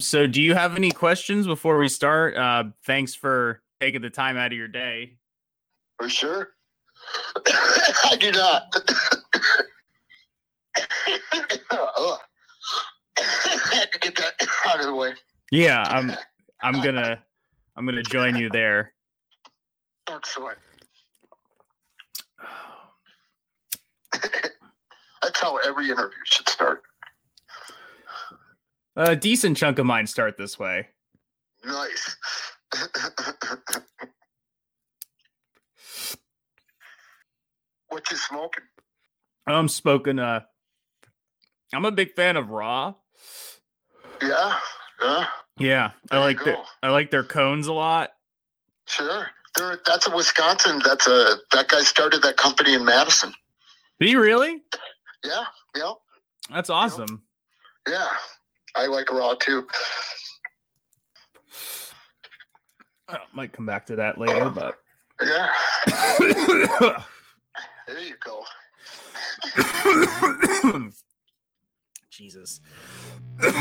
So, do you have any questions before we start? Uh, thanks for taking the time out of your day. For sure. I do not. oh. had to get that out of the way. Yeah, I'm. I'm gonna. I'm gonna join you there. Excellent. That's how every interview should start. A decent chunk of mine start this way. Nice. what you smoking? I'm smoking. Uh, I'm a big fan of Raw. Yeah, yeah. Yeah, I There you like their. I like their cones a lot. Sure. There, that's a Wisconsin. That's a that guy started that company in Madison. Did you really? Yeah, yeah, That's awesome. yeah. I like raw too. I might come back to that later, but Yeah. There you go. Jesus. Get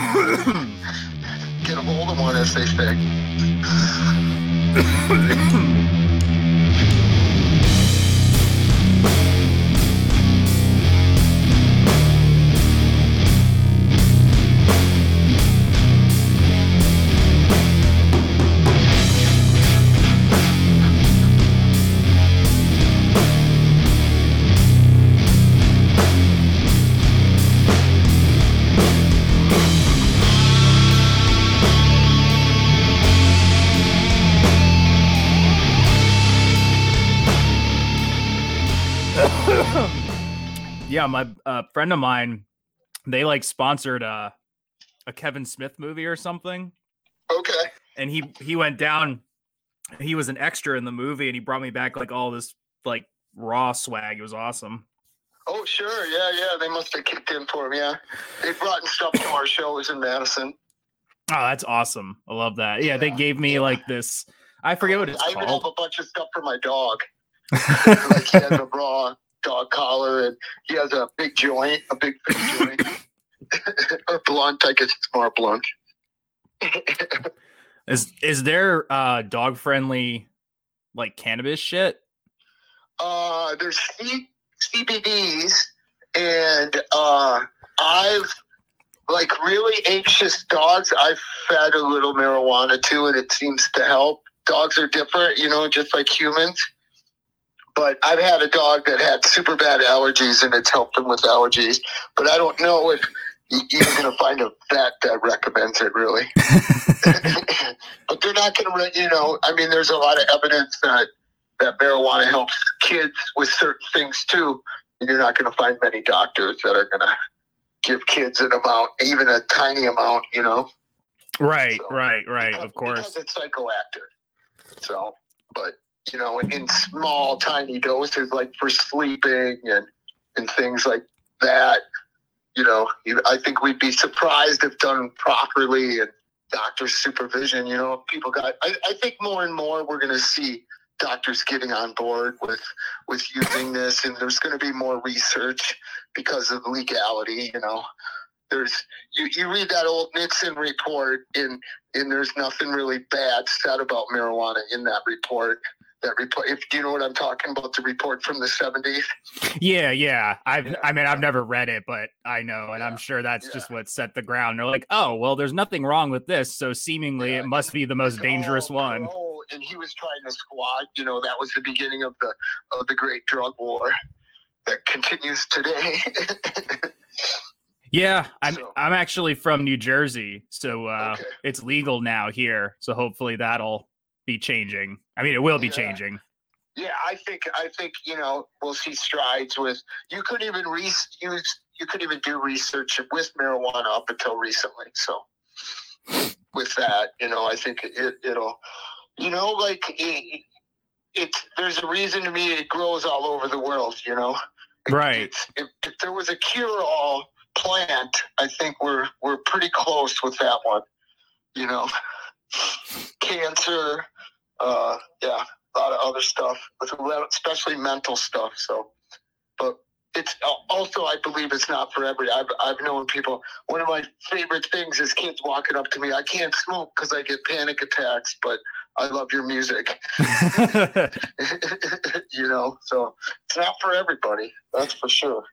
a hold of one, as they say. yeah, my uh, friend of mine, they like sponsored uh, a Kevin Smith movie or something, Okay. and he he went down. He was an extra in the movie, and he brought me back like all this like raw swag. It was awesome. Oh, sure. Yeah, yeah. They must have kicked in for him. Yeah. They brought in stuff to our shows in Madison. Oh, that's awesome. I love that. Yeah, they gave me yeah. like this. I forget what it's I even have a bunch of stuff for my dog. like he has a raw dog collar and he has a big joint, a big big joint. or blunt, I guess it's more blunt. Is is there uh dog friendly like cannabis shit? uh, there's C- CBDs, and uh, I've like really anxious dogs. I've fed a little marijuana to, and it seems to help. Dogs are different, you know, just like humans. But I've had a dog that had super bad allergies, and it's helped him with allergies. But I don't know if you're going to find a vet that recommends it, really. but they're not going to, re- you know. I mean, there's a lot of evidence that that marijuana helps kids with certain things too. And you're not going to find many doctors that are going to give kids an amount, even a tiny amount, you know. Right, So, right, right. because- Of course. Because it's psychoactive. So, but you know, in, small, tiny doses, like for sleeping and and things like that, you know, I think we'd be surprised if done properly and doctor supervision. You know, people got. I, I think more and more we're going to see doctors getting on board with with using this, and there's going to be more research because of legality. You know, there's you, you read that old Nixon report, and and there's nothing really bad said about marijuana in that report. That report, if do you know what I'm talking about, the report from the 70s. Yeah, yeah. I've Yeah, I mean I've never read it, but I know, and Yeah, I'm sure that's yeah. just what set the ground. They're like, oh well, there's nothing wrong with this, so seemingly it must be the most dangerous Oh, one. Oh, and he was trying to squat. You know, that was the beginning of the of the Great Drug War that continues today. Yeah, I'm So- I'm actually from New Jersey, so uh, Okay. it's legal now here. So hopefully that'll be changing. I mean, it will be Yeah. changing. yeah, I think I think you know we'll see strides with. You could even re- use. You could even do research with marijuana up until recently. So with that, you know, I think it, it'll. You know, like it, it's there's a reason to me it grows all over the world. You know, Right. If, if there was a cure-all plant, I think we're we're pretty close with that one. You know, cancer, uh, yeah, a lot of other stuff, especially mental stuff. So, but it's also I believe it's not for every. I've I've known people. One of my favorite things is kids walking up to me. I can't smoke because I get panic attacks, but I love your music. you know, so it's not for everybody. That's for sure.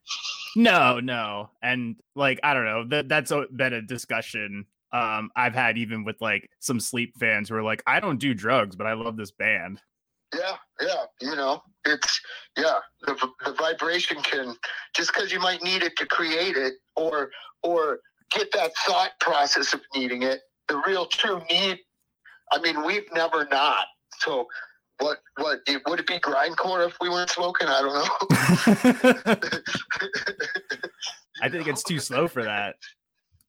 No, no, and like I don't know. That that's been a discussion um I've had even with like some sleep fans who are like, I don't do drugs, but I love this band. Yeah, yeah, you know, it's yeah, the, the vibration can just because you might need it to create it or or get that thought process of needing it. The real true need. I mean, we've never not. So what what it, would it be grindcore if we weren't smoking? I don't know. I think it's too slow for that.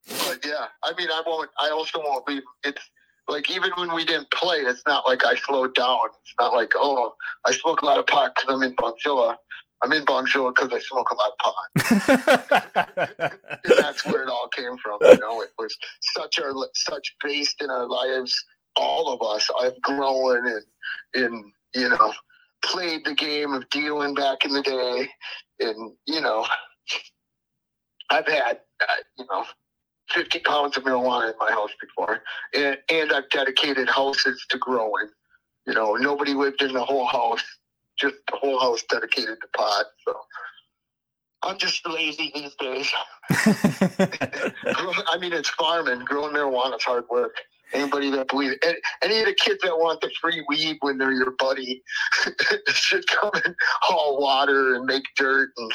But yeah, I mean, I won't. I also won't be. It's like even when we didn't play, it's not like I slowed down. It's not like oh, I smoke a lot of pot because I'm in Bongzilla. I'm in Bongzilla because I smoke a lot of pot. that's where it all came from. You know, it was such our such based in our lives. All of us, I've grown and in you know played the game of dealing back in the day, and you know, I've had uh, you know 50 pounds of marijuana in my house before. And, and I've dedicated houses to growing. You know, nobody lived in the whole house, just the whole house dedicated to pot. So I'm just lazy these days. I mean, it's farming. Growing marijuana is hard work. Anybody that believes any, any of the kids that want the free weed when they're your buddy should come and haul water and make dirt. And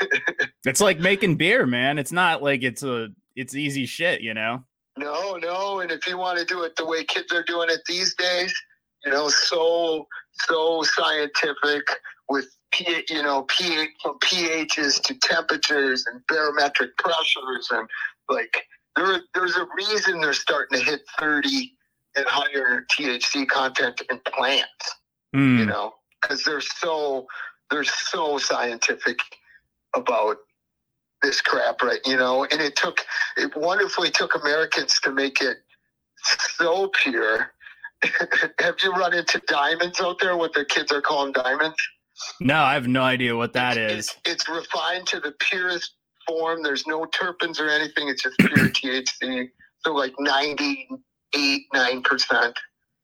it's like making beer, man. It's not like it's a it's easy shit, you know. No, no, and if you want to do it the way kids are doing it these days, you know, so so scientific with pH, you know, pH from pHs to temperatures and barometric pressures and like there there's a reason they're starting to hit 30 and higher THC content in plants. Mm. You know, because they're so they're so scientific about this crap, right? You know, and it took it wonderfully took Americans to make it so pure. have you run into diamonds out there? What the kids are calling diamonds? No, I have no idea what that it's, is. It's, it's, refined to the purest form. There's no terpenes or anything. It's just pure THC. So like ninety eight nine percent,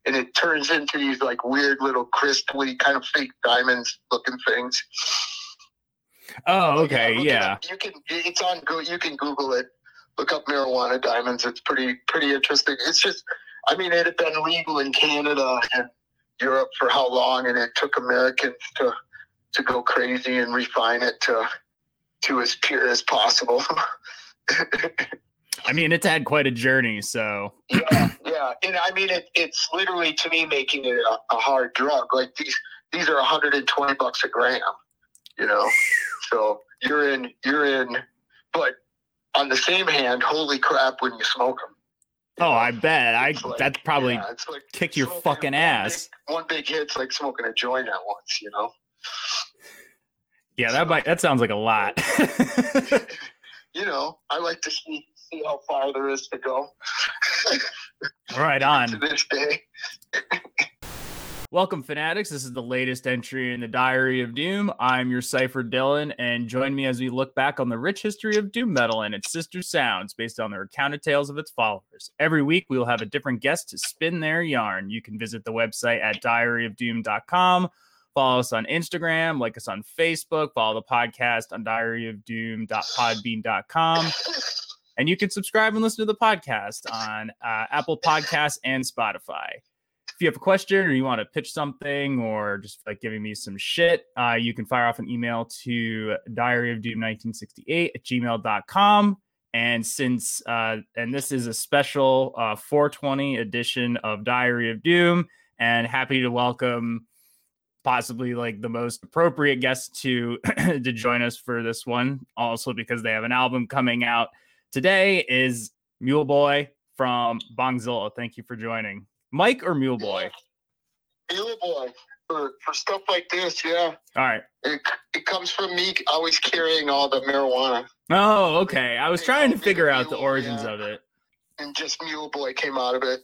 and it turns into these like weird little crystally kind of fake diamonds looking things. Oh, okay, yeah. You can. It's on. You can Google it. Look up marijuana diamonds. It's pretty pretty interesting. It's just. I mean, it had been legal in Canada and Europe for how long, and it took Americans to to go crazy and refine it to to as pure as possible. I mean, it's had quite a journey, so yeah, yeah, and I mean, it, it's literally to me making it a, a hard drug. Like these, these are 120 bucks a gram, you know. So you're in, you're in, but on the same hand, holy crap, when you smoke them. Oh, I bet. I like, that's probably yeah, like kick your fucking ass. Big, one big hit's like smoking a joint at once, you know. Yeah, that might that sounds like a lot. you know, I like to see see how far there is to go. right on. to this day. Welcome, fanatics. This is the latest entry in the Diary of Doom. I'm your Cypher Dylan, and join me as we look back on the rich history of Doom Metal and its sister sounds based on the recounted tales of its followers. Every week, we will have a different guest to spin their yarn. You can visit the website at diaryofdoom.com. Follow us on Instagram, like us on Facebook, follow the podcast on diaryofdoom.podbean.com. And you can subscribe and listen to the podcast on uh, Apple Podcasts and Spotify if you have a question or you want to pitch something or just like giving me some shit, uh, you can fire off an email to diary of doom 1968 at gmail.com. And since, uh, and this is a special uh, 420 edition of Diary of Doom, and happy to welcome possibly like the most appropriate guest to to join us for this one. Also, because they have an album coming out today, is Mule Boy from Bongzilla. Thank you for joining. Mike or Mule Boy? Mule Boy for, for stuff like this, yeah. All right. It, it comes from me always carrying all the marijuana. Oh, okay. I was trying to figure out the origins yeah. of it. And just Mule Boy came out of it.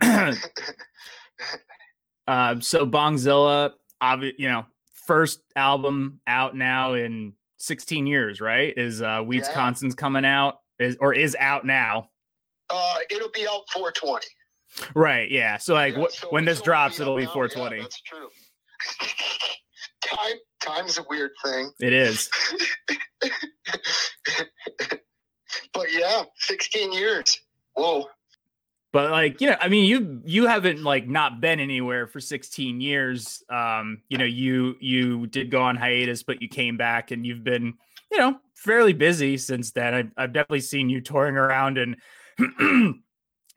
uh, so Bongzilla, obvi- you know, first album out now in 16 years, right? Is uh Weeds Yeah. Conson's coming out is or is out now. Uh, it'll be out 420. Right, yeah. So like Yeah, so when this drops, it'll be now. Yeah, 420. that's true. Time time's a weird thing. it is. but yeah, 16 years. Whoa. But like, you know, I mean, you you haven't like not been anywhere for 16 years. Um, you know, you you did go on hiatus, but you came back and you've been, you know, fairly busy since then. I've, I've definitely seen you touring around and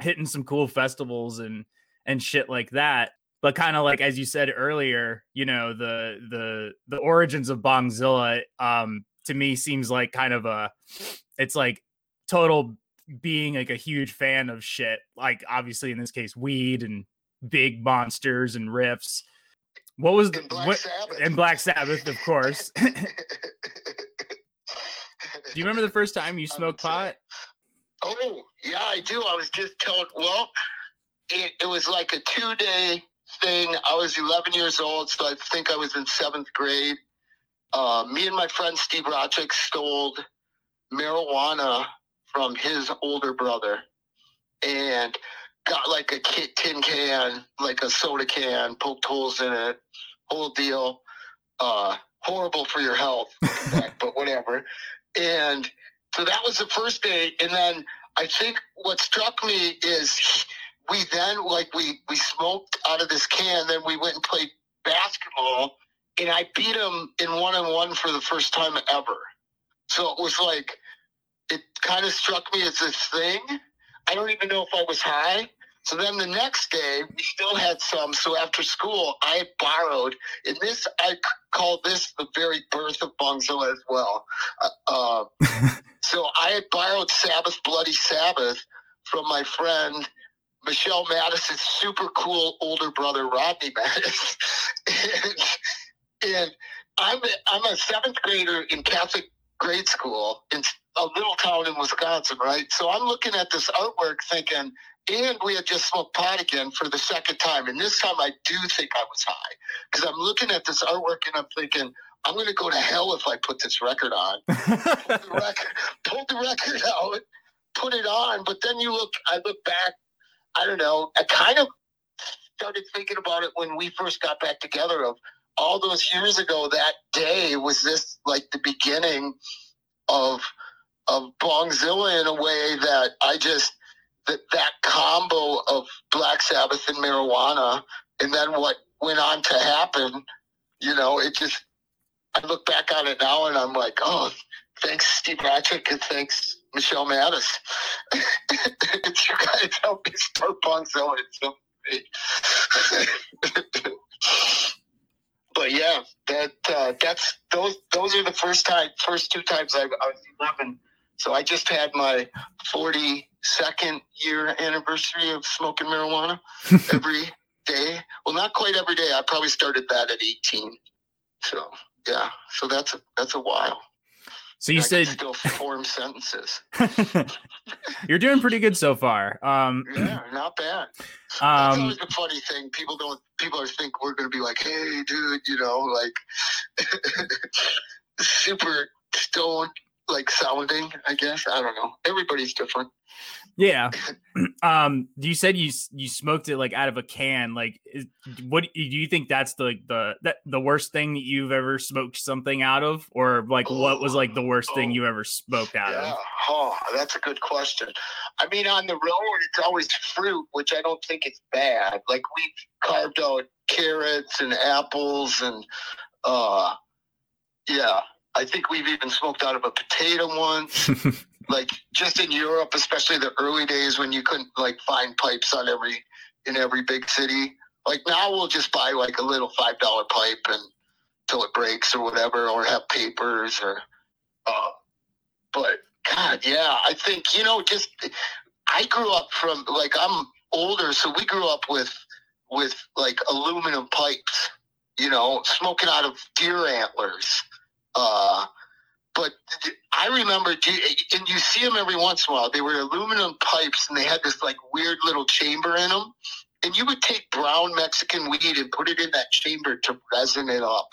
hitting some cool festivals and and shit like that. But kind of like as you said earlier, you know, the the the origins of Bongzilla um to me seems like kind of a it's like total being like a huge fan of shit, like obviously in this case, weed and big monsters and riffs. What was the, And Black what, Sabbath. and Black Sabbath, of course. Do you remember the first time you smoked pot? Oh, yeah, I do. I was just telling, well, it, it was like a two day thing. I was 11 years old, so I think I was in seventh grade. Uh, me and my friend Steve Rochik stole marijuana from his older brother and got like a tin can, like a soda can, poked holes in it, whole deal. Uh, horrible for your health, but whatever. And so that was the first day. And then I think what struck me is we then, like, we, we smoked out of this can, then we went and played basketball, and I beat him in one on one for the first time ever. So it was like, it kind of struck me as this thing. I don't even know if I was high. So then the next day, we still had some. So after school, I borrowed, and this, I call this the very birth of Bongzilla as well. Uh, uh, so I had borrowed Sabbath Bloody Sabbath from my friend Michelle Mattis's super cool older brother Rodney Mattis, and, and I'm a, I'm a seventh grader in Catholic grade school in a little town in Wisconsin, right? So I'm looking at this artwork thinking, and we had just smoked pot again for the second time, and this time I do think I was high because I'm looking at this artwork and I'm thinking. I'm going to go to hell if I put this record on pulled the record, pulled the record out, put it on. But then you look, I look back. I don't know. I kind of started thinking about it when we first got back together. Of all those years ago, that day was this like the beginning of of Bongzilla in a way that I just that that combo of Black Sabbath and marijuana, and then what went on to happen. You know, it just I look back on it now and I'm like, oh, thanks Steve Ratchick and thanks Michelle Mattis. it's you guys helped me start. It's so but yeah, that uh, that's those those are the first time first two times I, I was 11. So I just had my 42nd year anniversary of smoking marijuana every day. Well, not quite every day. I probably started that at 18. So yeah, so that's a that's a while. so you I said still form sentences. you're doing pretty good so far. Um, Yeah, not bad. That's um, always a funny thing. People don't. People are think we're going to be like, "Hey, dude," you know, like super stoned, like sounding. I guess I don't know. Everybody's different. yeah. Um, you said you you smoked it like out of a can. Like, is, what do you think that's the the that the worst thing that you've ever smoked something out of, or like what was like the worst thing Oh. you ever smoked out Yeah. of? Oh, that's a good question. I mean, on the road, it's always fruit, which I don't think is bad. Like we've carved out carrots and apples, and uh, yeah, I think we've even smoked out of a potato once. like just in Europe, especially the early days when you couldn't like find pipes on every in every big city. Like now, we'll just buy like a little five dollar pipe and till it breaks or whatever, or have papers or. Uh, but God, yeah, I think you know, just I grew up from like I'm older, so we grew up with with like aluminum pipes, you know, smoking out of deer antlers. Uh, but I remember, and you see them every once in a while. They were aluminum pipes, and they had this like weird little chamber in them. And you would take brown Mexican weed and put it in that chamber to resin it up.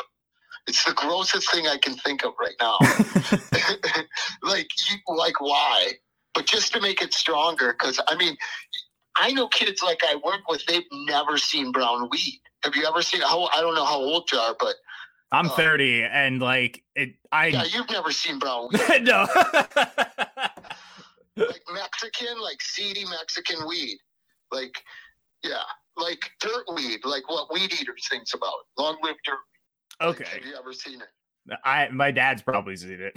It's the grossest thing I can think of right now. like, you, like why? But just to make it stronger, because I mean, I know kids like I work with, they've never seen brown weed. Have you ever seen? How I don't know how old you are, but I'm uh, 30, and like it, I yeah, you've never seen brown weed. no, like Mexican, like seedy Mexican weed, like yeah, like dirt weed, like what weed eaters thinks about. Long live dirt. Okay. Like, have you ever seen it? I my dad's probably seen it.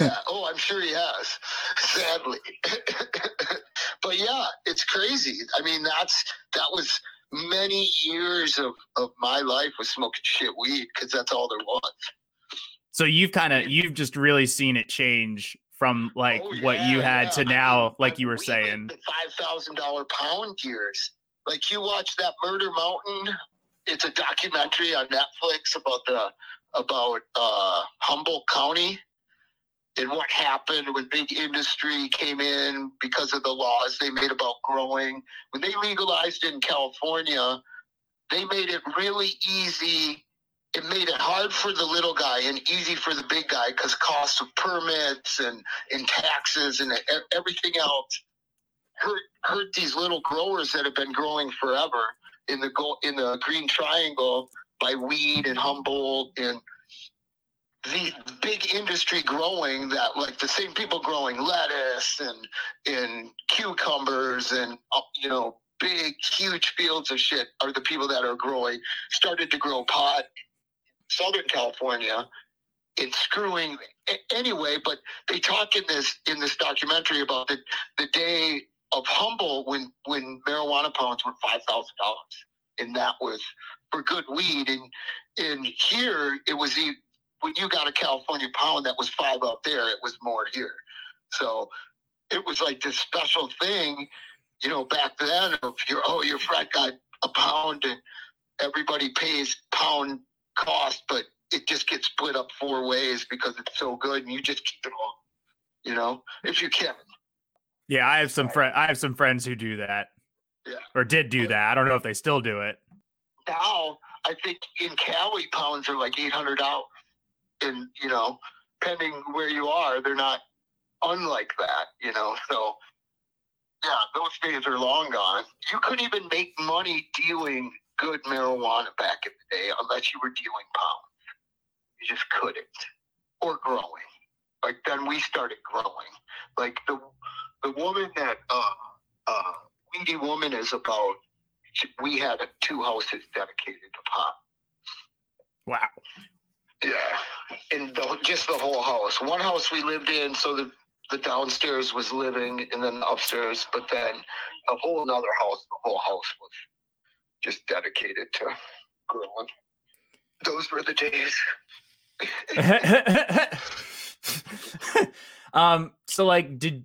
yeah. Oh, I'm sure he has. Sadly. but yeah, it's crazy. I mean, that's that was many years of, of my life was smoking shit weed because that's all there was. So you've kind of you've just really seen it change from like oh, yeah, what you had yeah. to now, I mean, like you were saying, five thousand dollar pound years. Like you watch that Murder Mountain. It's a documentary on Netflix about the about uh, Humboldt County and what happened when big industry came in because of the laws they made about growing. When they legalized in California, they made it really easy. It made it hard for the little guy and easy for the big guy because costs of permits and, and taxes and everything else hurt hurt these little growers that have been growing forever in the in the Green Triangle by weed and Humboldt and the big industry growing that like the same people growing lettuce and and cucumbers and uh, you know big huge fields of shit are the people that are growing started to grow pot southern california and screwing anyway but they talk in this in this documentary about the the day of Humboldt when when marijuana pounds were five thousand dollars and that was for good weed. And and here it was when you got a California pound that was five up there, it was more here. So it was like this special thing, you know, back then of your oh your friend got a pound and everybody pays pound cost, but it just gets split up four ways because it's so good and you just keep it all, you know, if you can. Yeah, I have some friends. I have some friends who do that. Yeah. Or did do that. I don't know if they still do it. Now I think in Cali pounds are like eight hundred dollars and you know, depending where you are, they're not unlike that, you know. So yeah, those days are long gone. You couldn't even make money dealing good marijuana back in the day unless you were dealing pounds. You just couldn't. Or growing. Like then we started growing. Like the the woman that uh uh Weedy Woman is about we had two houses dedicated to pot. Wow. Yeah, and the, just the whole house. One house we lived in, so the the downstairs was living, and then upstairs. But then a whole another house. The whole house was just dedicated to growing. Those were the days. um. So, like, did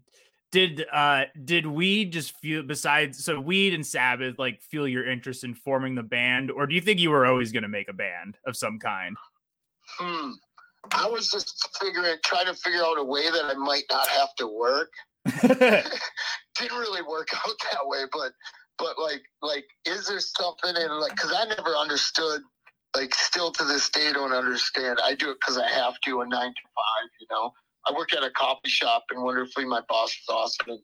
did uh did weed just feel besides so weed and Sabbath like feel your interest in forming the band, or do you think you were always going to make a band of some kind? Hmm. I was just figuring, trying to figure out a way that I might not have to work. Didn't really work out that way, but but like like is there something in like because I never understood like still to this day don't understand. I do it because I have to a nine to five. You know, I work at a coffee shop, and wonderfully my boss is awesome, and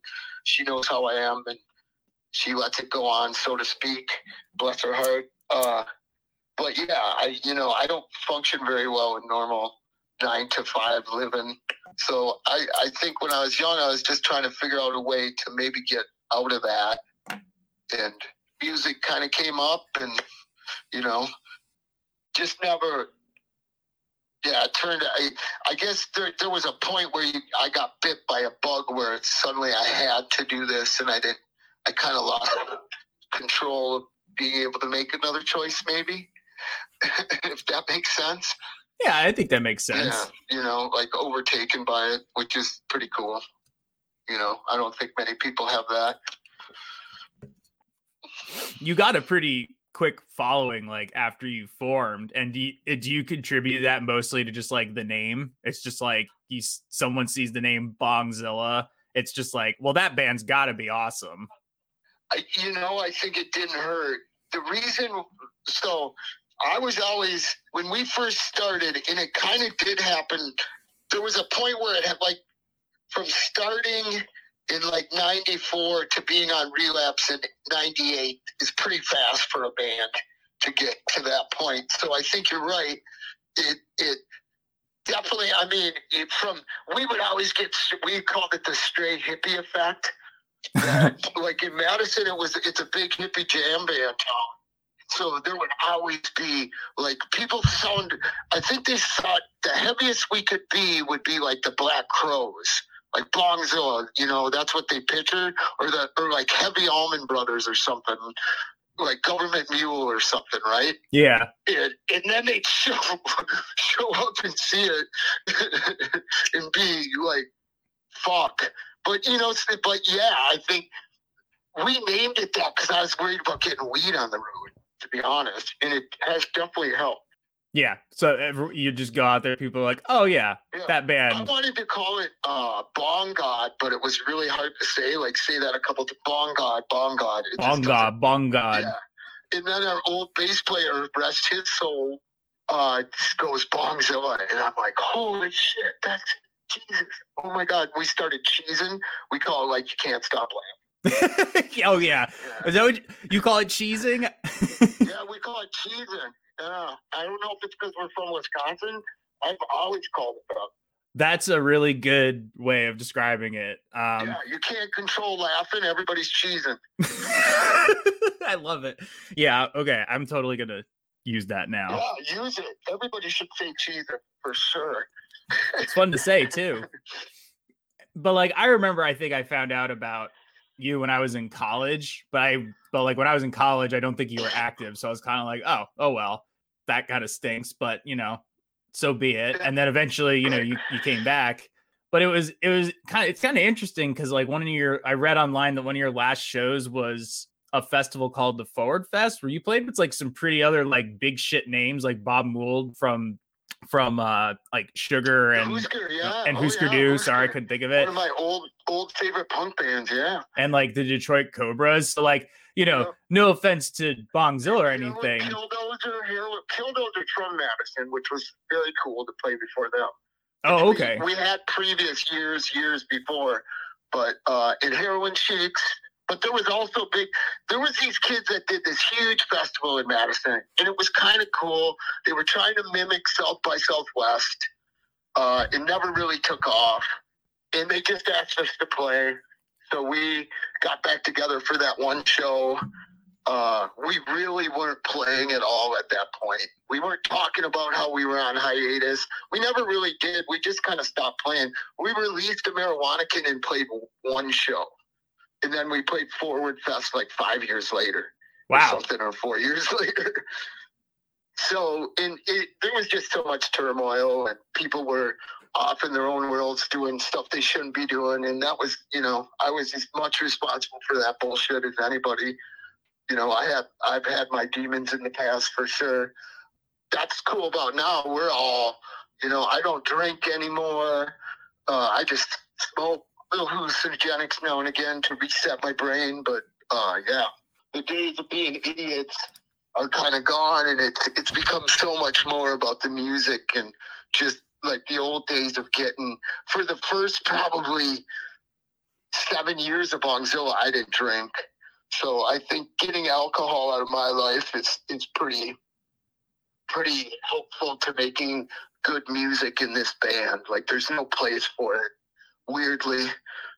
she knows how I am, and she lets it go on, so to speak. Bless her heart. Uh, but yeah, I you know I don't function very well in normal nine to five living. So I I think when I was young, I was just trying to figure out a way to maybe get out of that, and music kind of came up, and you know, just never. Yeah, it turned. I I guess there there was a point where you, I got bit by a bug where suddenly I had to do this, and I didn't. I kind of lost control of being able to make another choice, maybe. if that makes sense. Yeah, I think that makes sense. Yeah, you know, like overtaken by it, which is pretty cool. You know, I don't think many people have that. You got a pretty quick following like after you formed and do you, eh, do you contribute that mostly to just like the name it's just like you someone sees the name bongzilla it's just like well that band's got to be awesome I, you know i think it didn't hurt the reason so I was always when we first started, and it kind of did happen. There was a point where it had like from starting in like 94 to being on relapse in 98 is pretty fast for a band to get to that point. So i think you're right. It it definitely i mean it, from we would always get we called it the stray hippie effect. Like in madison it was it's a big hippie jam band. town so there would always be like people sound i think they thought the heaviest we could be would be like the black Crowes, like Bongzilla, you know, that's what they pictured, or the or like Heavy Allman Brothers or something, like Government Mule or something, right? Yeah. And, and then they show show up and see it and be like, fuck. But you know, but yeah, I think we named it that because I was worried about getting weed on the road, to be honest, and it has definitely helped. Yeah. So you just go out there, people are like, oh, yeah, yeah, that band. I wanted to call it uh, Bong God, but it was really hard to say. Like, say that a couple times. Bong God, Bong God. It bong God, Bong God. Yeah. And then our old bass player, rest his soul, uh, goes Bongzilla. And I'm like, holy shit, that's Jesus. Oh my God. We started cheesing. We call it like, you can't stop laughing. oh, yeah. yeah. Is that what you, you call it cheesing? yeah, we call it cheesing. Yeah, I don't know if it's because we're from Wisconsin. I've always called it that. That's a really good way of describing it. Um, yeah, you can't control laughing. Everybody's cheesing. I love it. Yeah. Okay. I'm totally gonna use that now. Yeah, use it. Everybody should say cheesing for sure. it's fun to say too. But like, I remember, I think I found out about you when I was in college, but I, but like when I was in college, I don't think you were active. So I was kind of like, oh, oh well that kind of stinks, but you know, so be it. And then eventually, you know, you, you came back. But it was it was kind of it's kind of interesting because like one of your I read online that one of your last shows was a festival called the Forward Fest where you played with like some pretty other like big shit names like Bob Mould from from uh like Sugar and Husker, yeah. and oh, Husker yeah, Du. Sorry, I couldn't think of it. One of my old old favorite punk bands, yeah. And like the Detroit Cobras. So like you know, yeah. no offense to Bongzilla or anything. Killdozer, Killdozer from Madison, which was very cool to play before them. Oh, okay. We, we, had previous years, years before, but uh, in Heroine Sheiks. But there was also big. There was these kids that did this huge festival in Madison, and it was kind of cool. They were trying to mimic South by Southwest. Uh, it never really took off, and they just asked us to play. So we got back together for that one show. Uh, we really weren't playing at all at that point. We weren't talking about how we were on hiatus. We never really did. We just kind of stopped playing. We released Amerijuanican and played one show. And then we played Forward Fest like five years later. Wow. Or something or four years later. So and it, there was just so much turmoil and people were off in their own worlds doing stuff they shouldn't be doing. And that was, you know, I was as much responsible for that bullshit as anybody. You know, I have I've had my demons in the past for sure. That's cool about now. We're all, you know, I don't drink anymore. Uh, I just smoke little hallucinogenics now and again to reset my brain. But uh, yeah, the days of being idiots are kind of gone, and it's it's become so much more about the music and just like the old days of getting for the first probably seven years of Bongzilla, I didn't drink. So I think getting alcohol out of my life is is pretty pretty helpful to making good music in this band. Like there's no place for it. Weirdly,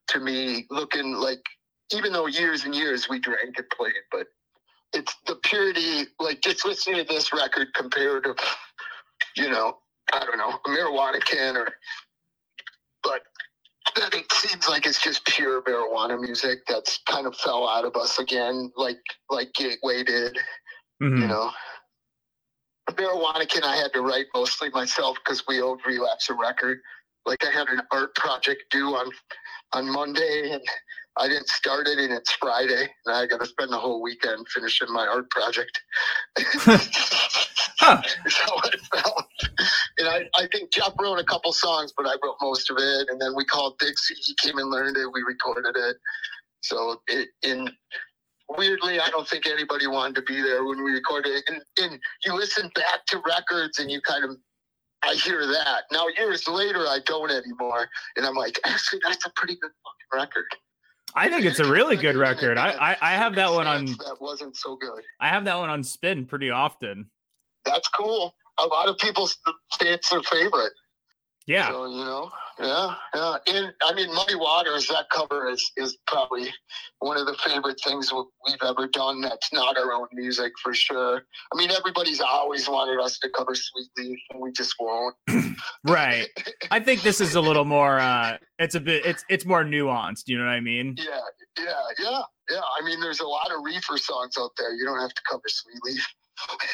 to me, looking like even though years and years we drank and played, but it's the purity. Like just listening to this record compared to, you know, I don't know, Amerijuanican or, but then it seems like it's just pure marijuana music that's kind of fell out of us again, like like Gateway did. Mm-hmm. You know, Amerijuanican I had to write mostly myself because we owed Relapse a record. Like I had an art project due on on Monday, and I didn't start it, and it's Friday, and I got to spend the whole weekend finishing my art project. huh. Is how it felt. And I, I think Jeff wrote a couple songs, but I wrote most of it. And then we called Dixie. He came and learned it. We recorded it. So it, in weirdly, I don't think anybody wanted to be there when we recorded it. And, and you listen back to records and you kind of, I hear that. Now, years later, I don't anymore. And I'm like, actually, that's a pretty good fucking record. I think it's a really good record. I, I, I have that one on. That wasn't so good. I have that one on spin pretty often. That's cool. A lot of people say it's their favorite. Yeah. So you know, yeah, yeah. And I mean, Muddy Waters. That cover is is probably one of the favorite things we've ever done. That's not our own music for sure. I mean, everybody's always wanted us to cover Sweet Leaf, and we just won't. right. I think this is a little more. uh It's a bit. It's it's more nuanced. You know what I mean? Yeah, yeah, yeah, yeah. I mean, there's a lot of reefer songs out there. You don't have to cover Sweet Leaf.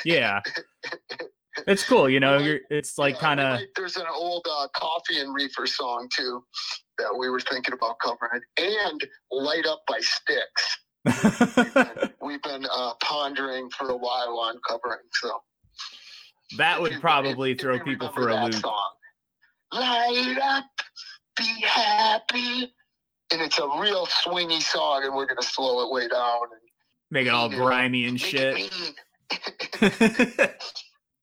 yeah. It's cool, you know. You're, it's like kind of like, there's an old uh, coffee and reefer song too that we were thinking about covering, and "Light Up" by Styx. We've been uh, pondering for a while on covering. So that would you- probably if- if throw you people for a loop. Song. Light up, be happy, and it's a real swingy song, and we're gonna slow it way down and Make it all grimy and shit.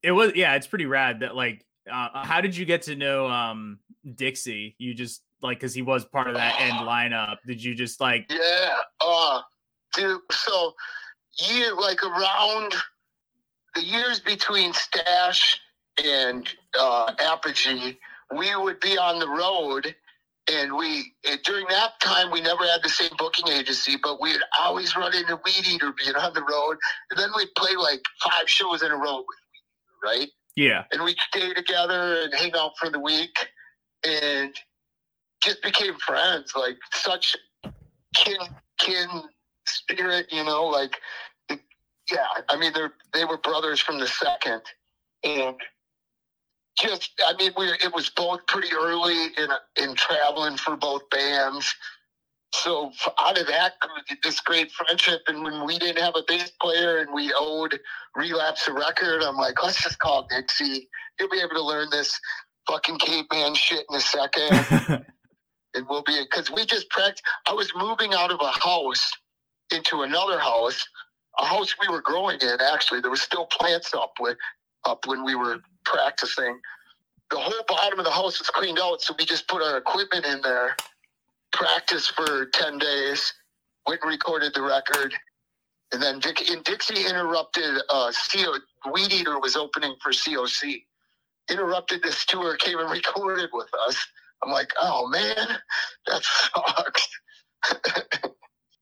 it was yeah, it's pretty rad that like uh, how did you get to know um Dixie? You just like cuz he was part of that end lineup. Did you just like Yeah. Uh dude, so year like around the years between Stash and uh Apogee, we would be on the road and we during that time we never had the same booking agency, but we'd always run into Weed Eater being on the road. And then we'd play like five shows in a row with Weed Eater, right? yeah. and we'd stay together and hang out for the week and just became friends like such kin kin spirit you know like yeah i mean they're they were brothers from the second and just i mean we it was both pretty early in in traveling for both bands so out of that grew this great friendship and when we didn't have a bass player and we owed relapse a record. I'm like, let's just call Dixie. He'll be able to learn this fucking caveman shit in a second. and we'll be because we just practiced. I was moving out of a house into another house, a house we were growing in. Actually, there was still plants up with up when we were practicing. The whole bottom of the house was cleaned out, so we just put our equipment in there, practiced for ten days, went and recorded the record, and then Dick, and Dixie interrupted. Uh, CO, Weed Eater was opening for COC. Interrupted this tour, came and recorded with us. I'm like, oh man, that sucks.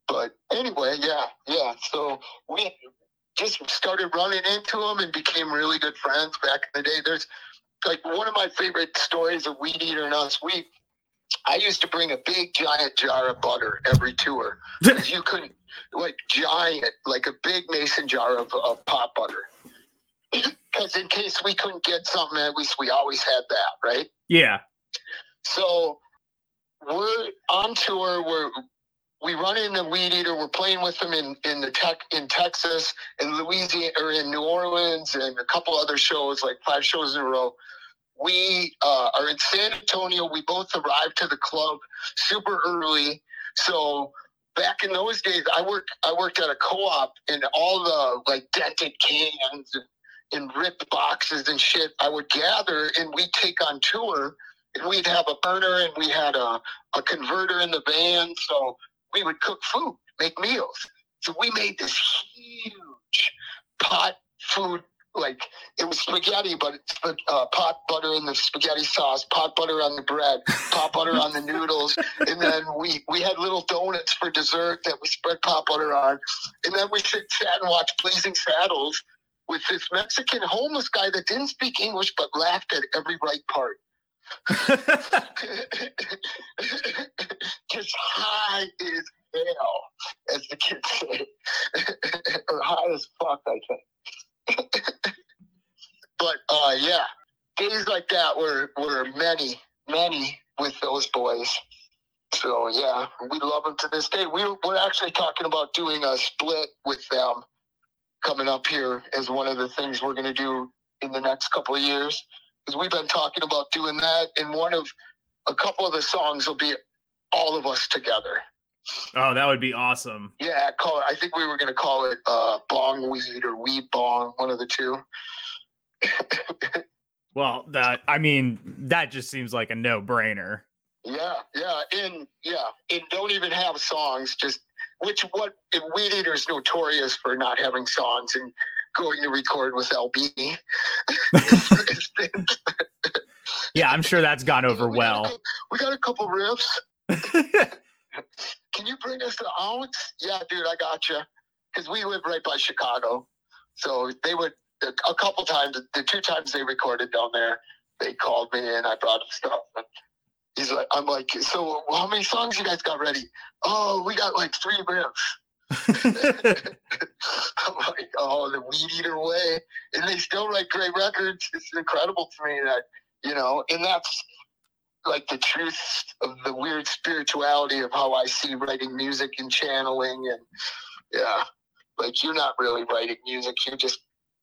but anyway, yeah, yeah. So we just started running into them and became really good friends back in the day. There's like one of my favorite stories of Weed Eater and us. We, I used to bring a big giant jar of butter every tour. you couldn't like giant, like a big mason jar of, of pot butter. Because in case we couldn't get something, at least we always had that, right? yeah. So we're on tour. We're we run into Weed Eater. We're playing with them in in the tech in Texas, in Louisiana, or in New Orleans, and a couple other shows, like five shows in a row. We uh, are in San Antonio. We both arrived to the club super early. So back in those days, I worked I worked at a co-op, and all the like dented cans and, and ripped boxes and shit I would gather, and we'd take on tour and we'd have a burner and we had a, a converter in the van so we would cook food make meals so we made this huge pot food like it was spaghetti but it's uh, pot butter in the spaghetti sauce pot butter on the bread pot butter on the noodles and then we we had little donuts for dessert that we spread pot butter on and then we sit, sat and watched blazing saddles with this mexican homeless guy that didn't speak english but laughed at every right part just high as hell, as the kids say, or high as fuck, I think. But uh, yeah, days like that were were many, many with those boys. So yeah, we love them to this day. We we're actually talking about doing a split with them coming up here as one of the things we're going to do in the next couple of years because we've been talking about doing that and one of a couple of the songs will be all of us together Oh, that would be awesome. Yeah, call it. I think we were gonna call it uh, bong weed or weed bong, one of the two. well, that I mean, that just seems like a no-brainer. Yeah, yeah, and yeah, and don't even have songs. Just which what Weed Eater's notorious for not having songs and going to record with LB. yeah, I'm sure that's gone over we well. Got a, we got a couple riffs. Can you bring us the ounce? Yeah, dude, I got you. Because we live right by Chicago, so they would a couple times. The two times they recorded down there, they called me and I brought them stuff. He's like, I'm like, so how many songs you guys got ready? Oh, we got like three riffs. I'm like, oh, the weed eater way, and they still write great records. It's incredible to me that you know, and that's like the truth of the weird spirituality of how I see writing music and channeling, and yeah, like you're not really writing music; you're just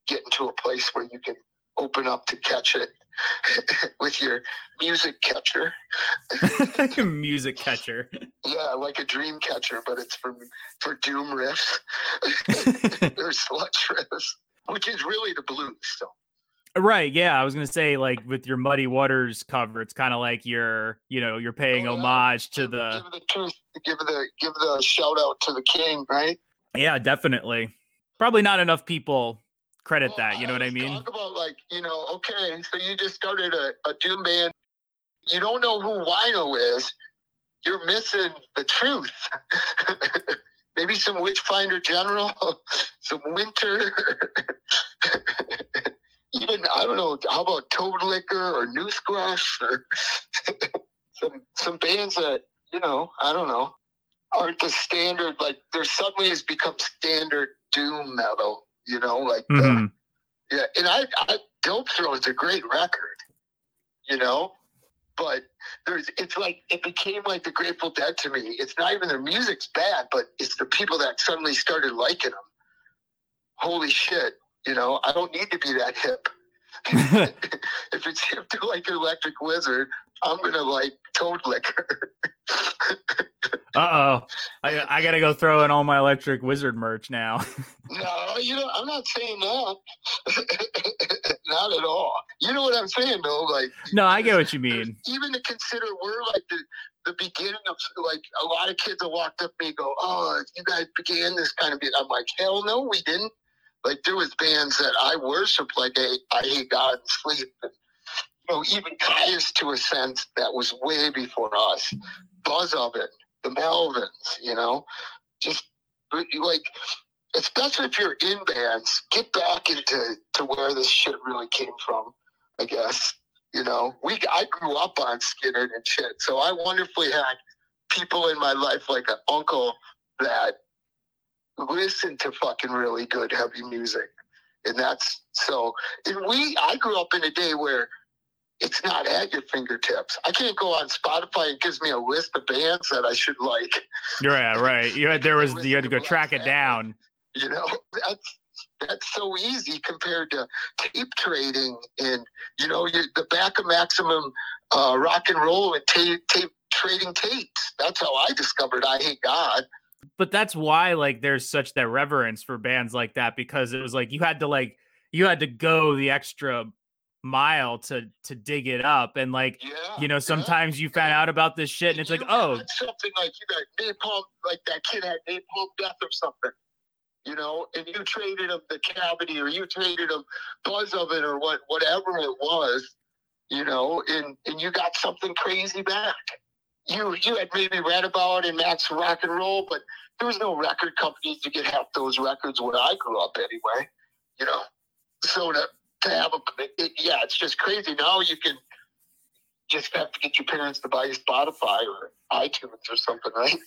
getting to a place where you can open up to catch it with your music catcher. Like a music catcher. Yeah, like a dream catcher, but it's for for doom riffs or sludge riffs, which is really the blues. So. Right. Yeah. I was gonna say, like with your Muddy Waters cover, it's kind of like you're, you know, you're paying oh, yeah. homage to give, the give the truth, give the give the shout out to the king, right? Yeah, definitely. Probably not enough people credit well, that. You know I what I mean? Talk about like, you know, okay, so you just started a, a doom band. You don't know who Wino is. You're missing the truth. Maybe some Witchfinder General, some Winter. Even I don't know. How about Toadliquor or Noothgrush or some some bands that you know I don't know aren't the standard. Like there suddenly has become standard doom metal you know, like uh, mm-hmm. yeah. And I, I Dopethrone is a great record, you know, but there's it's like it became like the Grateful Dead to me. It's not even their music's bad, but it's the people that suddenly started liking them. Holy shit, you know, I don't need to be that hip. if it's hip to like Electric Wizard, I'm gonna like Toadliquor. uh oh, I, I gotta go throw in all my Electric Wizard merch now. no, you know I'm not saying that. not at all. You know what I'm saying though, like. No, I get what you mean. Even to consider we're like the the beginning of like a lot of kids have walked up to me and go, "Oh, you guys began this kind of." I'm like, "Hell no, we didn't." Like there was bands that I worship, like I, Eyehategod and sleep. And, you know, even Kyuss to a sense that was way before us. Buzzoven, the Melvins, you know, just like especially if you're in bands, get back into to where this shit really came from. I guess you know we I grew up on Skynyrd and shit, so I wonderfully had people in my life like an uncle that listen to fucking really good heavy music. And that's so and we I grew up in a day where it's not at your fingertips. I can't go on Spotify It gives me a list of bands that I should like. Yeah, right. You had there was you had to go track it down. You know, that's that's so easy compared to tape trading and you know you, the back of maximum uh, rock and roll and tape, tape trading tapes. That's how I discovered Eyehategod but that's why like there's such that reverence for bands like that because it was like you had to like you had to go the extra mile to to dig it up and like yeah, you know sometimes yeah, you found out about this shit and it's like oh. something like you got napalm like that kid had napalm death or something you know and you traded him the cavity or you traded him Buzzoven or what whatever it was you know and and you got something crazy back you you had maybe read about in Max Rock and Roll, but there was no record companies to get half those records where I grew up anyway. You know, so to to have a it, yeah, it's just crazy. Now you can just have to get your parents to buy you Spotify or iTunes or something, right?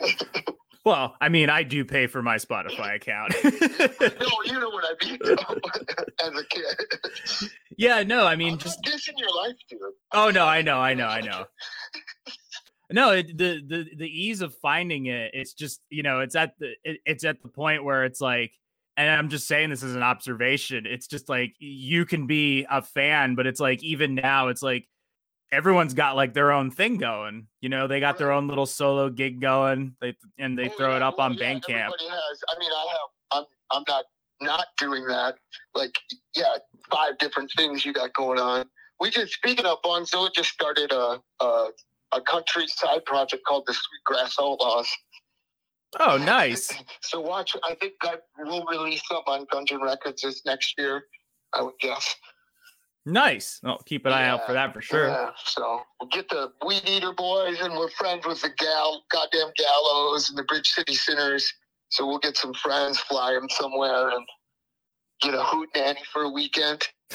Well, I mean, I do pay for my Spotify account. no, you know what I mean. as a kid. Yeah, no, I mean, just this in your life, dude. Oh no, I know, I know, I know no it, the the the ease of finding it it's just you know it's at the it, it's at the point where it's like and i'm just saying this as an observation it's just like you can be a fan but it's like even now it's like everyone's got like their own thing going. You know, they got their own little solo gig going. They and they Oh, throw yeah, it up well, on yeah, Bandcamp. Has. I mean, I have. I'm. I'm not not doing that. Like, yeah, five different things you got going on. We just speaking of Bongzilla just started a a, a country side project called the Sweetgrass Outlaws. Oh, nice. So watch. I think that will release some on Gungeon Records this next year. I would guess. Nice. Well, keep an eye out for that for sure. Yeah, so we'll get the Weed Eater boys, and we're friends with the gal, goddamn Gallows, and the Bridge City Sinners. So we'll get some friends, fly them somewhere, and get a hoot nanny for a weekend.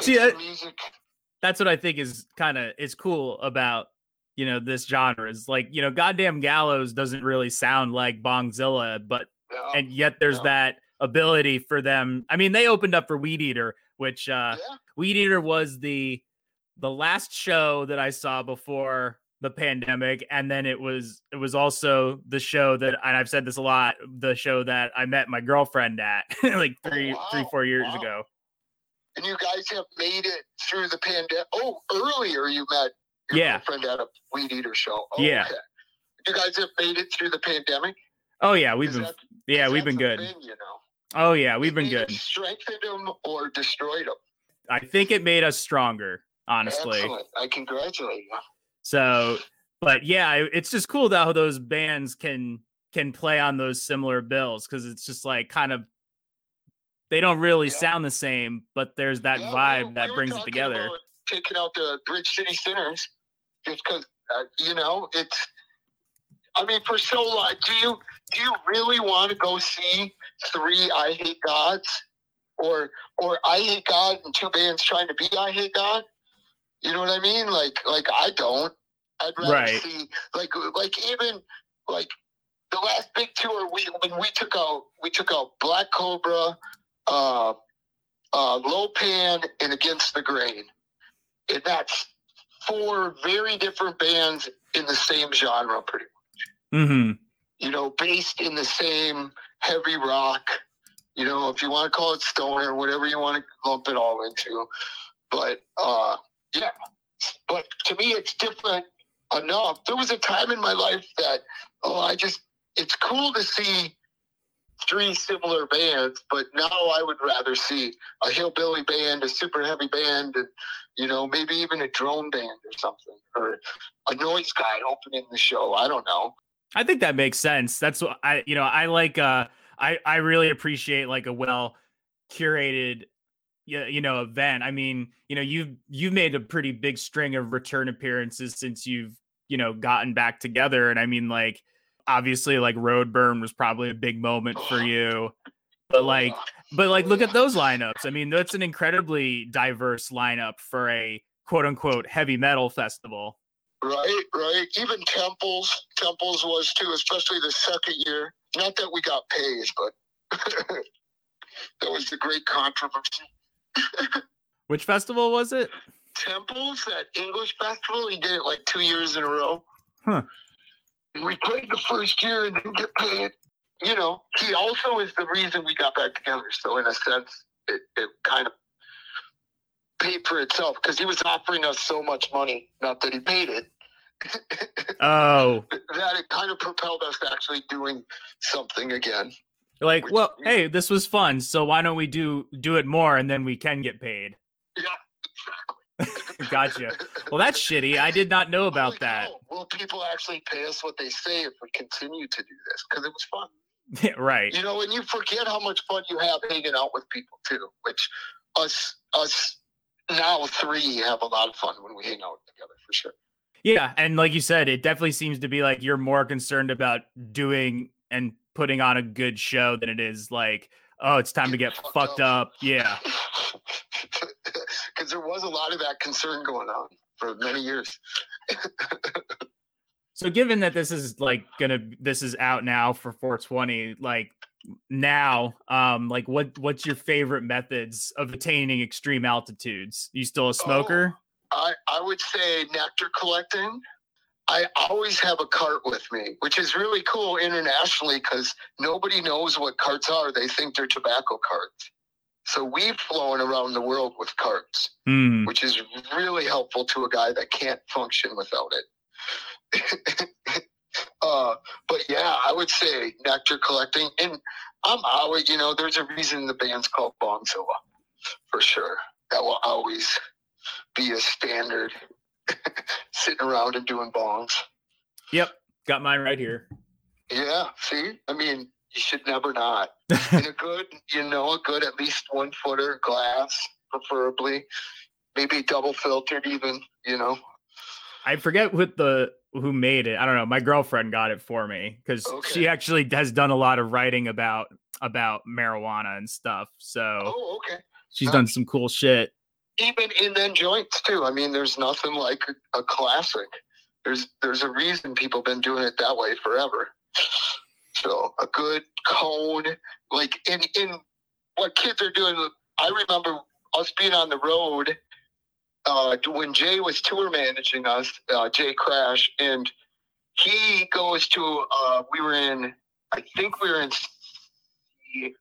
See, that- music. That's what I think is kind of is cool about you know this genre is like you know goddamn gallows doesn't really sound like Bongzilla, but Yeah, and yet there's yeah. that ability for them. I mean, they opened up for Weed Eater, which uh yeah. Weed Eater was the the last show that I saw before the pandemic, and then it was it was also the show that and I've said this a lot, the show that I met my girlfriend at like Oh, three three wow, four years wow. ago. And you guys have made it through the pandemic. Oh, earlier you met your Yeah. girlfriend at a Weed Eater show. Oh, Yeah. Okay. You guys have made it through the pandemic. Oh yeah, we've been that- yeah we've been good. thing, you know. Oh yeah, we've been good. Strengthened them or destroyed them. I think it made us stronger, honestly. Excellent. I congratulate you. So, but yeah, it's just cool that how those bands can can play on those similar bills because it's just like kind of they don't really Yeah. sound the same, but there's that Yeah, vibe we- that we brings it together. Taking out the Bridge City Sinners, just because uh, you know it's. I mean, for so long, do you do you really want to go see three Eyehategods, or or Eyehategod and two bands trying to be Eyehategod? You know what I mean? Like like I don't. I'd rather Right. see like like even like the last big tour we when we took out we took out Black Cobra, uh, uh, Lo-Pan, and Against the Grain, and that's four very different bands in the same genre, pretty. hmm You know, based in the same heavy rock. You know, if you want to call it stoner, whatever you want to lump it all into, but uh, yeah. But to me, it's different enough. There was a time in my life that oh, I just it's cool to see three similar bands, but now I would rather see a hillbilly band, a super heavy band, and you know maybe even a drone band or something, or a noise guy opening the show. I don't know. I think that makes sense. That's what I, you know, I like. uh I I really appreciate like a well curated, you know, event. I mean, you know, you've you've made a pretty big string of return appearances since you've you know gotten back together, and I mean, like obviously, like Roadburn was probably a big moment for oh. you, but like, but like, look at those lineups. I mean, that's an incredibly diverse lineup for a quote unquote heavy metal festival. Right, right. Even Temples, Temples was too, especially the second year. Not that we got paid, but that was the great controversy. Which festival was it? Temples, that English festival, he did it like two years in a row. Huh. We played the first year and didn't get paid. You know, he also is the reason we got back together. So in a sense, it, it kind of paid for itself because he was offering us so much money. Not that he paid it. Oh, that it kind of propelled us to actually doing something again. like Which- well hey this was fun so why don't we do do it more and then we can get paid Yeah, gotcha well that's shitty i did not know about Holy that cow, Will people actually pay us what they say if we continue to do this? Because it was fun. Yeah, right You know, and you forget how much fun you have hanging out with people too. Which us us now three have a lot of fun when we hang out together for sure. yeah and like you said it definitely seems to be like you're more concerned about doing and putting on a good show than it is like oh it's time to get Fucked fucked up. up yeah Because there was a lot of that concern going on for many years. so given that this is like gonna this is out now for 420 like now um like what what's your favorite methods of attaining extreme altitudes you still a smoker I, I would say nectar collecting. I always have a cart with me, which is really cool internationally because nobody knows what carts are. They think they're tobacco carts. So we've flown around the world with carts, Hmm. which is really helpful to a guy that can't function without it. uh, but yeah, I would say nectar collecting, and I'm always, you know, there's a reason the band's called Bongzilla, for sure. That will always be a standard, sitting around and doing bongs. Yep. Got mine right here. Yeah, see, I mean, you should never not. in a good, you know, a good at least one footer glass, preferably, maybe double filtered, even. You know. I forget what the who made it. I don't know. My girlfriend got it for me because Okay. she actually has done a lot of writing about about marijuana and stuff. So Oh, okay. she's done some cool shit. Even in then joints too. I mean, there's nothing like a, a classic. There's there's a reason people been doing it that way forever. So a good cone, like in in what kids are doing. I remember us being on the road uh, when Jay was tour managing us, uh, Jay Crash, and he goes to. Uh, we were in, I think we were in,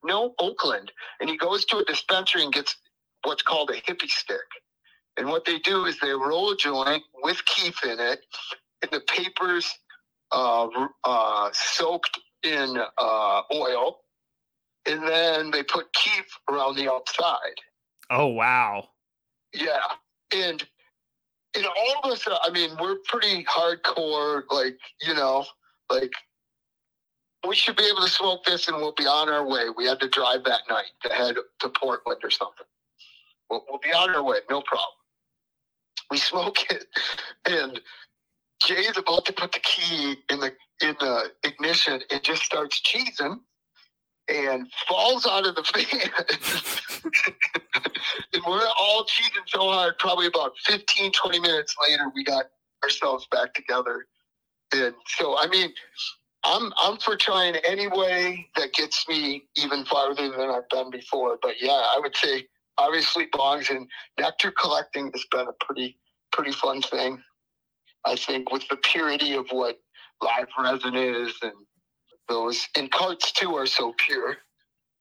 no Oakland, and he goes to a dispensary and gets what's called a hippie stick. And what they do is they roll a joint with keef in it, and the papers uh, uh, soaked in uh, oil, and then they put keef around the outside. Oh wow. Yeah, and and all of us, I mean, we're pretty hardcore. Like you know, like we should be able to smoke this, and we'll be on our way. We had to drive that night to head to Portland or something. We'll, we'll be on our way, no problem. We smoke it, and Jay's about to put the key in the in the ignition and just starts cheesing and falls out of the van. and we're all cheating so hard. Probably about 15, 20 minutes later, we got ourselves back together. And so, I mean, I'm I'm for trying any way that gets me even farther than I've been before. But yeah, I would say obviously bongs and nectar collecting has been a pretty pretty fun thing. I think with the purity of what live resin is and those and carts too are so pure.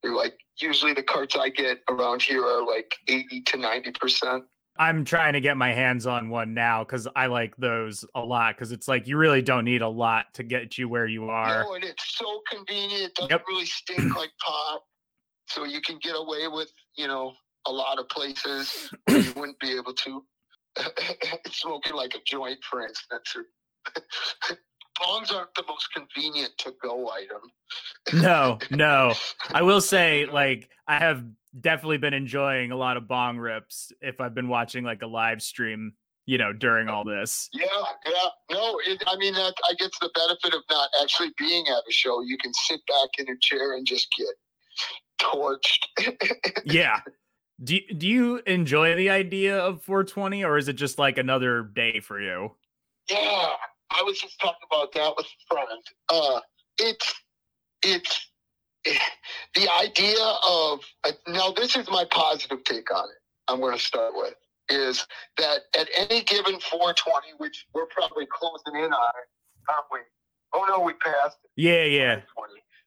They're like usually the carts I get around here are like eighty to ninety percent. I'm trying to get my hands on one now because I like those a lot because it's like you really don't need a lot to get you where you are. No, and it's so convenient. It doesn't Yep. really stink like pot. So you can get away with, you know, a lot of places where you wouldn't be able to. Smoking like a joint, for instance. Or bongs aren't the most convenient to go item. No, no. I will say, like, I have definitely been enjoying a lot of bong rips if I've been watching like a live stream, you know, during all this. Yeah, yeah. No, it, I mean, that I get the benefit of not actually being at a show. You can sit back in a chair and just get torched. Yeah. Do, do you enjoy the idea of 420 or is it just like another day for you? Yeah, I was just talking about that with a friend. Uh, it's it's the idea of uh, now. This is my positive take on it. I'm going to start with is that at any given 420, which we're probably closing in on aren't we? Oh no, we passed. it. Yeah, yeah.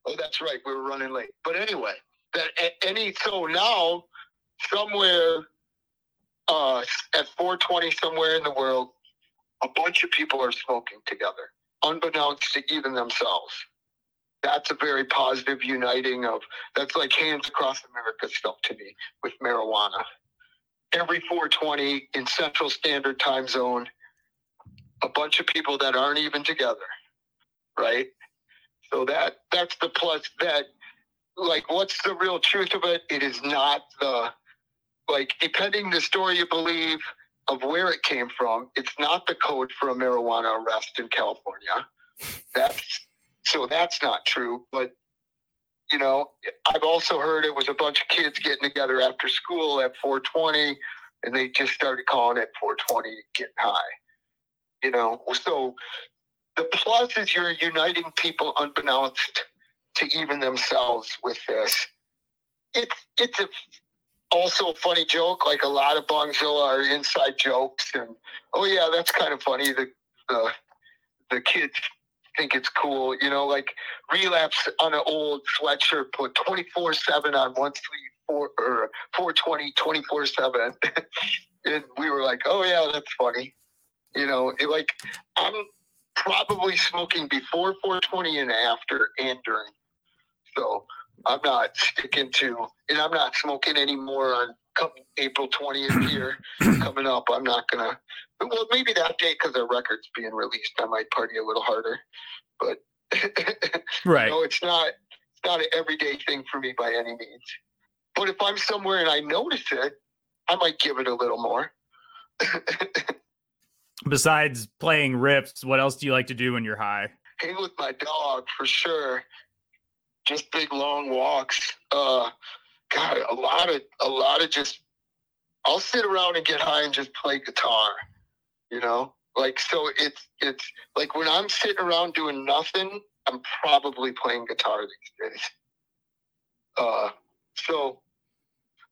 Oh, that's right. We were running late. But anyway, that at any so now somewhere uh, at 420 somewhere in the world, a bunch of people are smoking together, unbeknownst to even themselves. That's a very positive uniting of that's like hands across America stuff to me with marijuana. Every 420 in Central Standard Time Zone, a bunch of people that aren't even together, right? So that that's the plus that like what's the real truth of it? It is not the like depending the story you believe of where it came from, it's not the code for a marijuana arrest in California. That's so that's not true. But you know, I've also heard it was a bunch of kids getting together after school at 420, and they just started calling it 420 getting high. You know, so the plus is you're uniting people unbeknownst to even themselves with this. It's it's a also a funny joke. Like a lot of Bongzilla are inside jokes, and oh yeah, that's kind of funny. The the the kids think it's cool, you know. Like relapse on an old sweatshirt, put twenty four seven on one sleeve, four or 420 24 7 and we were like oh yeah that's funny you know it, like i'm probably smoking before 420 and after and during so i'm not sticking to and i'm not smoking anymore on coming april 20th here coming up i'm not gonna well maybe that day because the record's being released i might party a little harder but right no it's not it's not an everyday thing for me by any means but if I'm somewhere and I notice it, I might give it a little more. Besides playing rips, what else do you like to do when you're high? Hang with my dog for sure. Just big long walks. Uh, God, a lot of a lot of just. I'll sit around and get high and just play guitar. You know, like so. It's it's like when I'm sitting around doing nothing, I'm probably playing guitar these days. Uh, so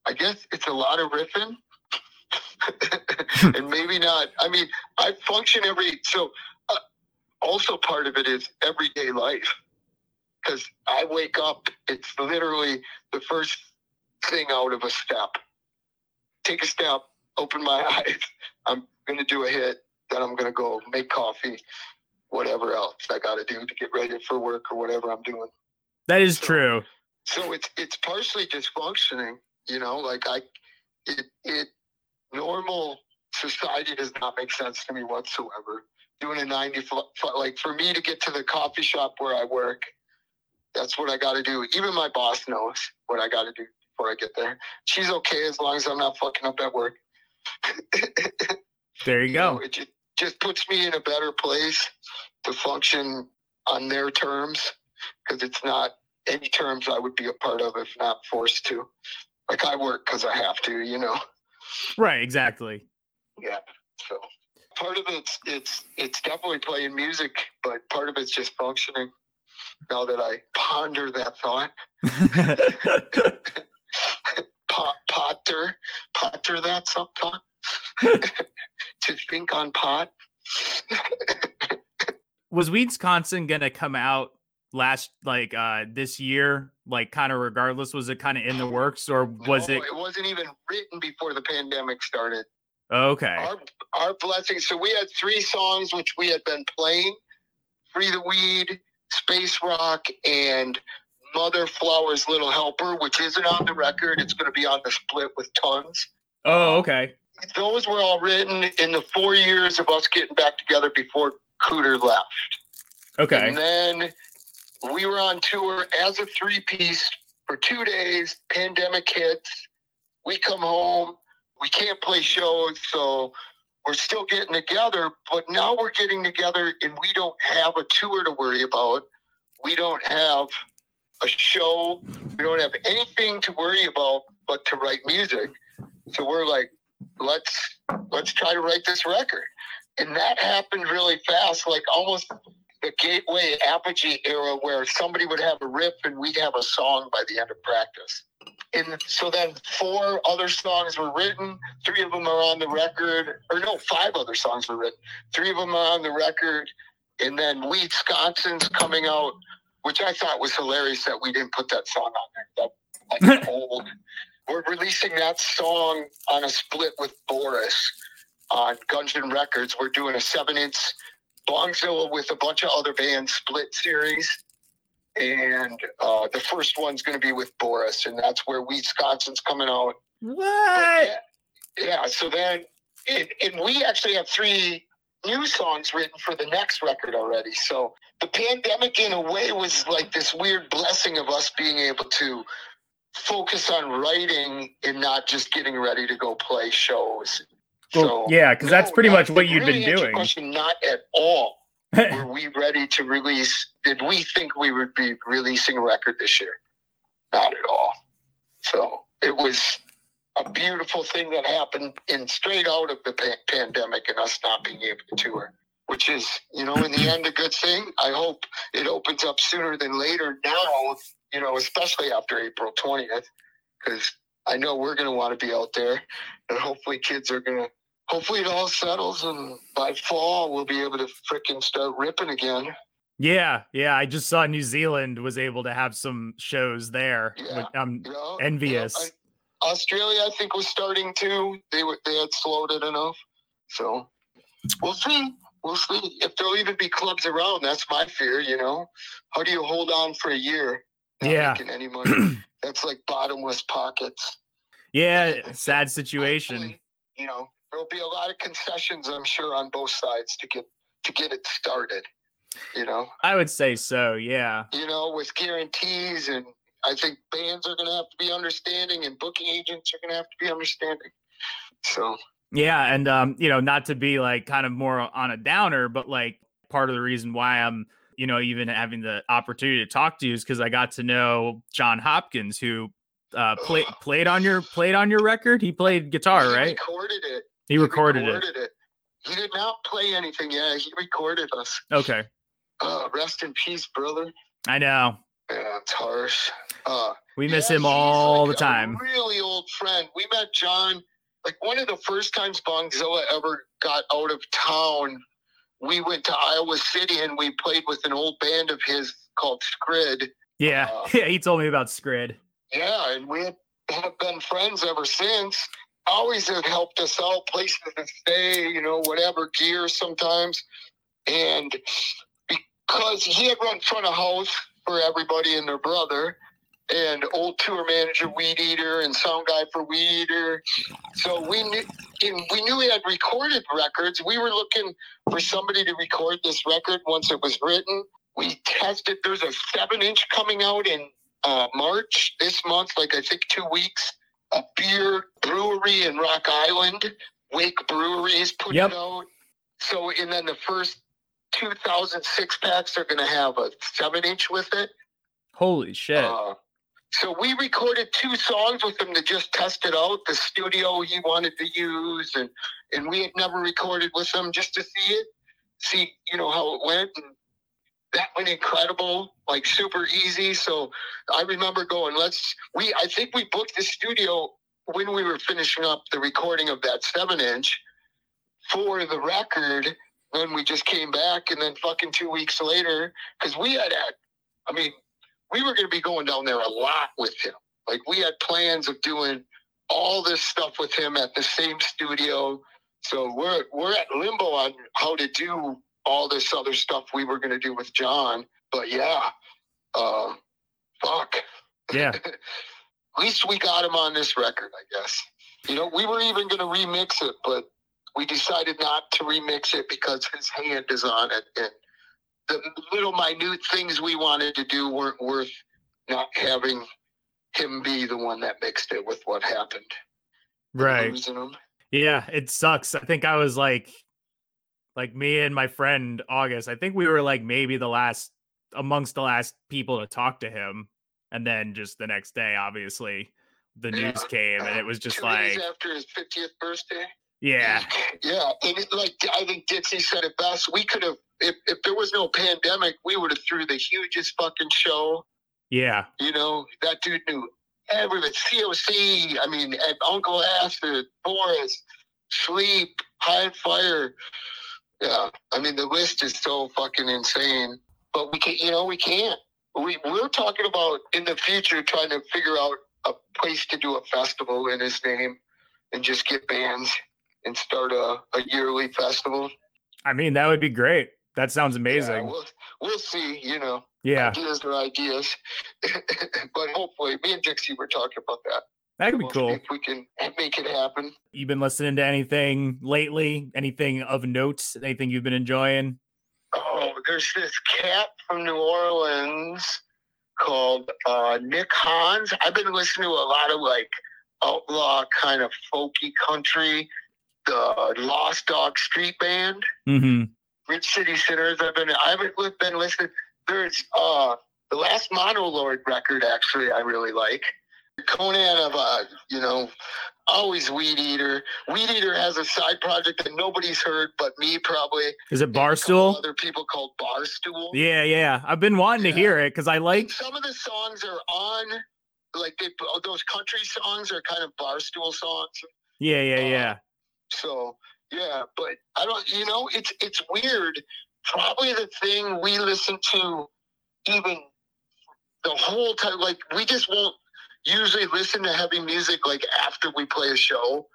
I guess it's a lot of riffing. and maybe not. I mean, I function every so. Uh, also, part of it is everyday life because I wake up. It's literally the first thing out of a step. Take a step, open my eyes. I'm gonna do a hit. Then I'm gonna go make coffee, whatever else I got to do to get ready for work or whatever I'm doing. That is so, true. So it's it's partially dysfunctioning, you know, like I, it, it, normal society does not make sense to me whatsoever. Doing a 90, like for me to get to the coffee shop where I work, that's what I got to do. Even my boss knows what I got to do before I get there. She's okay as long as I'm not fucking up at work. there you, you go. Know, it just, just puts me in a better place to function on their terms because it's not any terms I would be a part of if not forced to like I work because I have to, you know. Right. Exactly. Yeah. So part of it's it's it's definitely playing music, but part of it's just functioning. Now that I ponder that thought, Pot, potter, potter that some thought. To think on pot. Was Weedsconsin gonna come out last like uh this year like kind of regardless? Was it kind of in the works or was no, it it wasn't even written before the pandemic started. Okay. Our, our blessing so we had three songs which we had been playing. Free the weed space rock and mother flowers little helper which isn't on the record it's going to be on the split with tons oh okay those were all written in the four years of us getting back together before cooter left okay and then we were on tour as a three piece for two days. Pandemic hits. We come home. We can't play shows, so we're still getting together. But now we're getting together, and we don't have a tour to worry about. We don't have a show. We don't have anything to worry about but to write music. So we're like, let's let's try to write this record. And that happened really fast, like almost the gateway apogee era where somebody would have a riff and we'd have a song by the end of practice. And so then four other songs were written. Three of them are on the record, or no, five other songs were written. Three of them are on the record. And then Weedsconsin's coming out, which I thought was hilarious that we didn't put that song on there. That like old. We're releasing that song on a split with Boris on Gungeon Records. We're doing a seven inch Bongzilla with a bunch of other bands split series. And uh, the first one's going to be with Boris, and that's where Weedsconsin's coming out. What? Yeah, yeah, so then, and, and we actually have three new songs written for the next record already. So the pandemic, in a way, was like this weird blessing of us being able to focus on writing and not just getting ready to go play shows well, so, yeah, because no, that's pretty much what you'd really been doing. Question, not at all. Were we ready to release? Did we think we would be releasing a record this year? Not at all. So it was a beautiful thing that happened in straight out of the pa- pandemic and us not being able to tour, which is, you know, in the end, a good thing. I hope it opens up sooner than later now, you know, especially after April 20th, because I know we're going to want to be out there and hopefully kids are going to hopefully it all settles and by fall we'll be able to freaking start ripping again. Yeah, yeah. I just saw New Zealand was able to have some shows there. Yeah, I'm envious. Australia, I think, was starting to. They were they had slowed it enough. So we'll see. We'll see if there'll even be clubs around. That's my fear. You know, how do you hold on for a year? Yeah. making any money. That's like bottomless pockets. Yeah, sad situation. Hopefully, You know, there'll be a lot of concessions, I'm sure, on both sides to get to get it started. You know, I would say so. Yeah. you know, with guarantees, and I think bands are going to have to be understanding, and booking agents are going to have to be understanding. So, Yeah, and um, you know, not to be like kind of more on a downer, but like part of the reason why I'm, you know, even having the opportunity to talk to you is because I got to know John Hopkins, who uh played played on your played on your record. He played guitar, he right? recorded it. He recorded it. recorded it. He did not play anything. Yeah, he recorded us. Okay, Uh, rest in peace, brother. I know. Yeah, it's harsh. Uh, We miss Yeah, him all like the time. really old friend. We met John like one of the first times Bongzilla ever got out of town. We went to Iowa City and we played with an old band of his called Scrid. Yeah, Uh, yeah. He told me about Scrid. Yeah, and we have been friends ever since. Always have helped us out, places to stay, you know, whatever gear sometimes. And because he had run front of house for everybody and their brother, and old tour manager Weed Eater and sound guy for Weed Eater. So we knew we knew he had recorded records. We were looking for somebody to record this record once it was written. We tested. There's a seven inch coming out in uh, March this month, like I think two weeks. A beer brewery in Rock Island, Wake Breweries put Yep. it out. So and then the first 2006 packs are going to have a seven inch with it. Holy shit! Uh, so we recorded two songs with him to just test it out, the studio he wanted to use, and and we had never recorded with him just to see it, see you know how it went, and that went incredible, like super easy. So I remember going, let's we I think we booked the studio when we were finishing up the recording of that seven inch for the record. Then we just came back, and then fucking two weeks later, because we had had, I mean, we were going to be going down there a lot with him. Like we had plans of doing all this stuff with him at the same studio. So we're we're at limbo on how to do all this other stuff we were going to do with John. But yeah, uh, fuck. yeah, At least we got him on this record, I guess. You know, we were even going to remix it, but we decided not to remix it because his hand is on it, and the little minute things we wanted to do weren't worth not having him be the one that mixed it with what happened. right. Yeah, it sucks. I think I was like, like me and my friend August. I think we were like maybe the last amongst the last people to talk to him, and then just the next day, obviously, the Yeah. news came, and it was just Two like, after his 50th birthday. yeah, Yeah, and it, like I think Dixie said it best. We could have, if, if there was no pandemic, we would have threw the hugest fucking show. yeah, You know, that dude knew everything. COC, I mean, Uncle Acid, Boris, Sleep, High Fire. Yeah, I mean, the list is so fucking insane. But we can't, you know, we can't. We, we're talking about in the future trying to figure out a place to do a festival in his name and just get bands and start a, a yearly festival. I mean that would be great. That sounds Yeah, amazing. we'll, we'll see, you know. Yeah, Ideas are ideas. but hopefully, me and Dixie were talking about that. That could be We'll cool. If we can make it happen. You've been listening to anything lately? Anything of note? Anything you've been enjoying? Oh, there's this cat from New Orleans called uh, Nick Hans. I've been listening to a lot of like outlaw kind of folky country. The Lost Dog Street Band, Mm-hmm. Bridge City Sinners. I've been I haven't been listening. There's uh the last Monolord record actually I really like. Conan of uh you know always Weed Eater. Weed Eater has a side project that nobody's heard but me probably. Is it and Barstool? Other people called Barstool. Yeah, yeah. I've been wanting to hear it because I like. Some of the songs are on, like they those country songs are kind of Barstool songs. Yeah, yeah, Uh, yeah. So yeah, but I don't. You know, it's it's weird. Probably the thing we listen to, even the whole time, like we just won't. Usually listen to heavy music like after we play a show,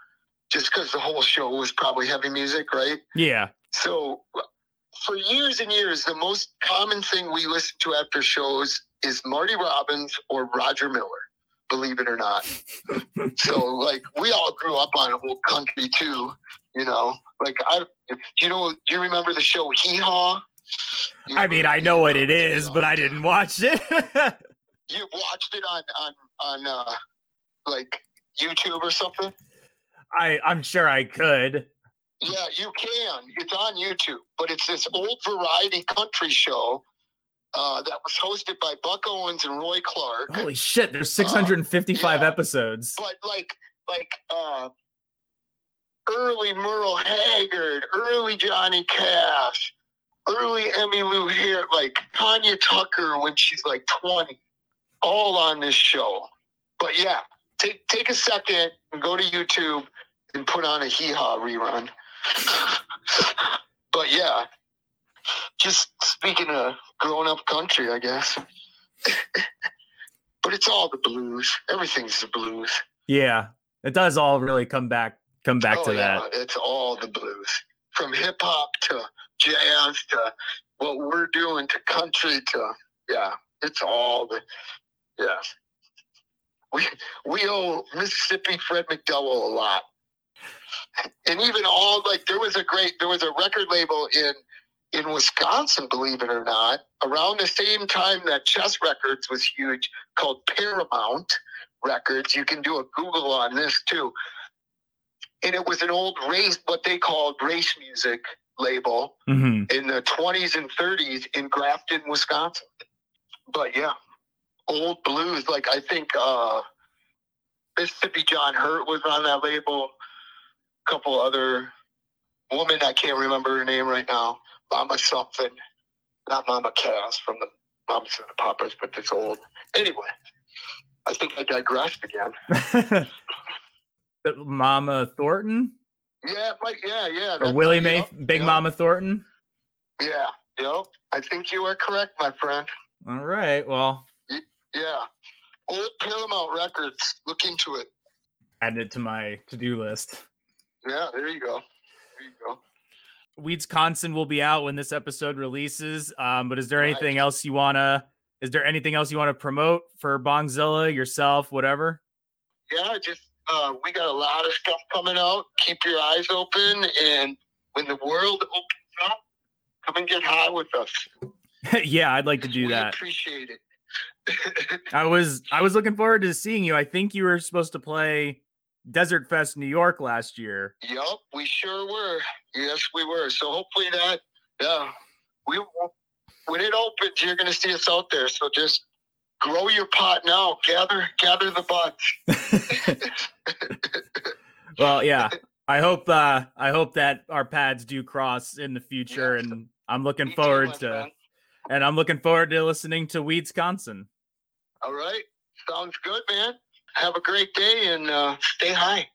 just because the whole show was probably heavy music, right? Yeah. So for years and years, the most common thing we listen to after shows is Marty Robbins or Roger Miller, believe it or not. so like we all grew up on old country too, you know. Like I you know do you remember the show Hee Haw? I mean, I know what it is, but I didn't watch it. you watched it on on on uh like YouTube or something? I I'm sure I could. Yeah, you can. It's on YouTube, but it's this old variety country show uh, that was hosted by Buck Owens and Roy Clark. Holy shit! There's 655 yeah. episodes. But like, like uh, early Merle Haggard, early Johnny Cash, early Emmylou Harris, like Tanya Tucker when she's like 20, all on this show. But yeah, take take a second and go to YouTube and put on a hee haw rerun. but yeah, just speaking of grown up country, I guess. but it's all the blues. Everything's the blues. Yeah, it does all really come back come back oh, to yeah, that. It's all the blues. From hip hop to jazz to what we're doing to country to yeah, it's all the yeah. We we owe Mississippi Fred McDowell a lot. And even all like there was a great there was a record label in in Wisconsin, believe it or not, around the same time that Chess Records was huge, called Paramount Records. You can do a Google on this too. And it was an old race, what they called race music label hmm in the 20s and 30s in Grafton, Wisconsin. But yeah, old blues. Like I think uh, Mississippi John Hurt was on that label. A couple other woman I can't remember her name right now. Mama something, not Mama Cass from the Mamas and the Papas, but this old. Anyway, I think I digressed again. Mama Thornton Yeah, like yeah, yeah. or Willie yep, Mae, Big yep, Mama Thornton. Yeah, yep. I think you are correct, my friend. All right. Well, Yeah. Old Paramount Records. Look into it. add it to my to-do list. Yeah, there you go. There you go. Weedsconsin will be out when this episode releases. Um, but is there Right. anything else you wanna? Is there anything else you want to promote for Bongzilla, yourself, whatever? Yeah, just uh, we got a lot of stuff coming out. Keep your eyes open, and when the world opens up, come and get high with us. yeah, I'd like to do we that. Appreciate it. I was I was looking forward to seeing you. I think you were supposed to play Desert Fest New York last year. Yep, we sure were. Yes, we were. So hopefully that, yeah, we when it opens, you're going to see us out there. So just grow your pot now. Gather, gather the buds. well, yeah. I hope uh I hope that our pads do cross in the future Yes. and I'm looking Me too, forward my to friend. and I'm looking forward to listening to Weedsconsin. All right, sounds good, man. Have a great day and uh, stay high.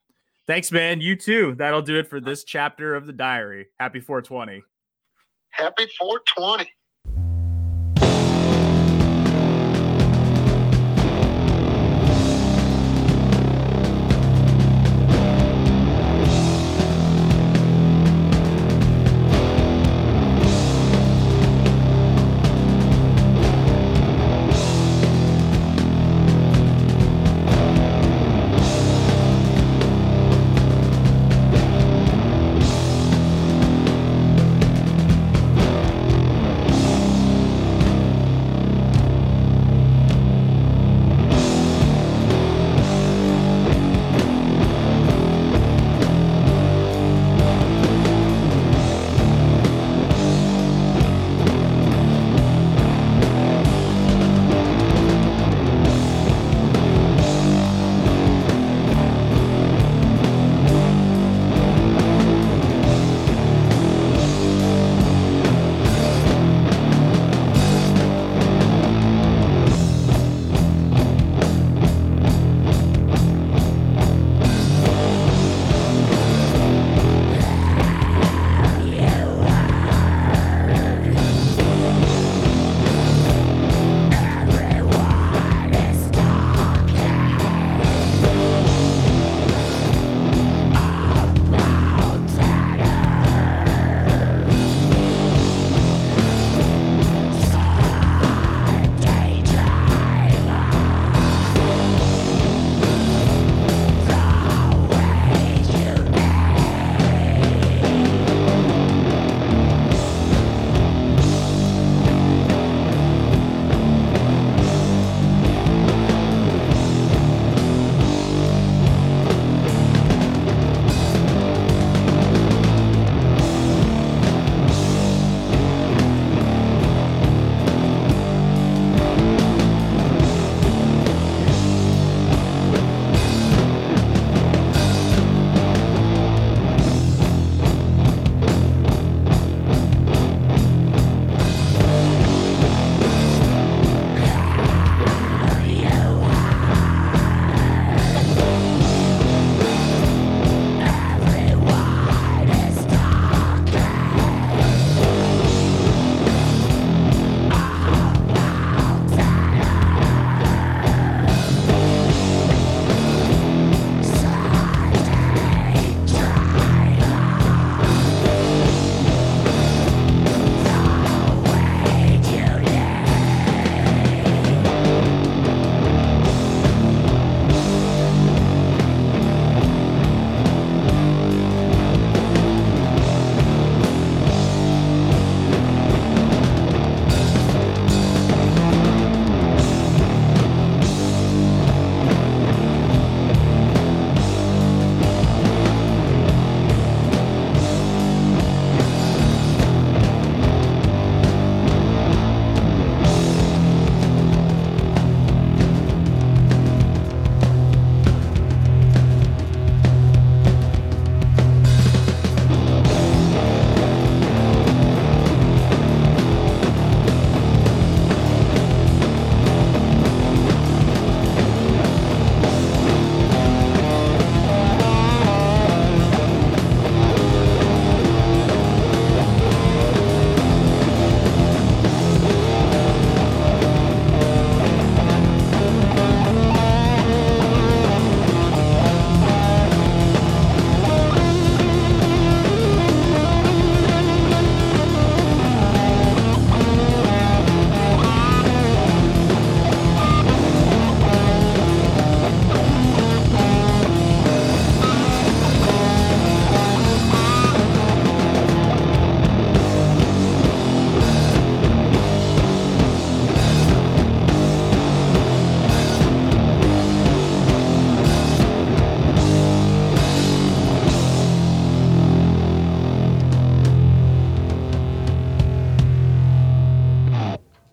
Thanks, man. You too. That'll do it for this chapter of the diary. Happy 420. Happy 420.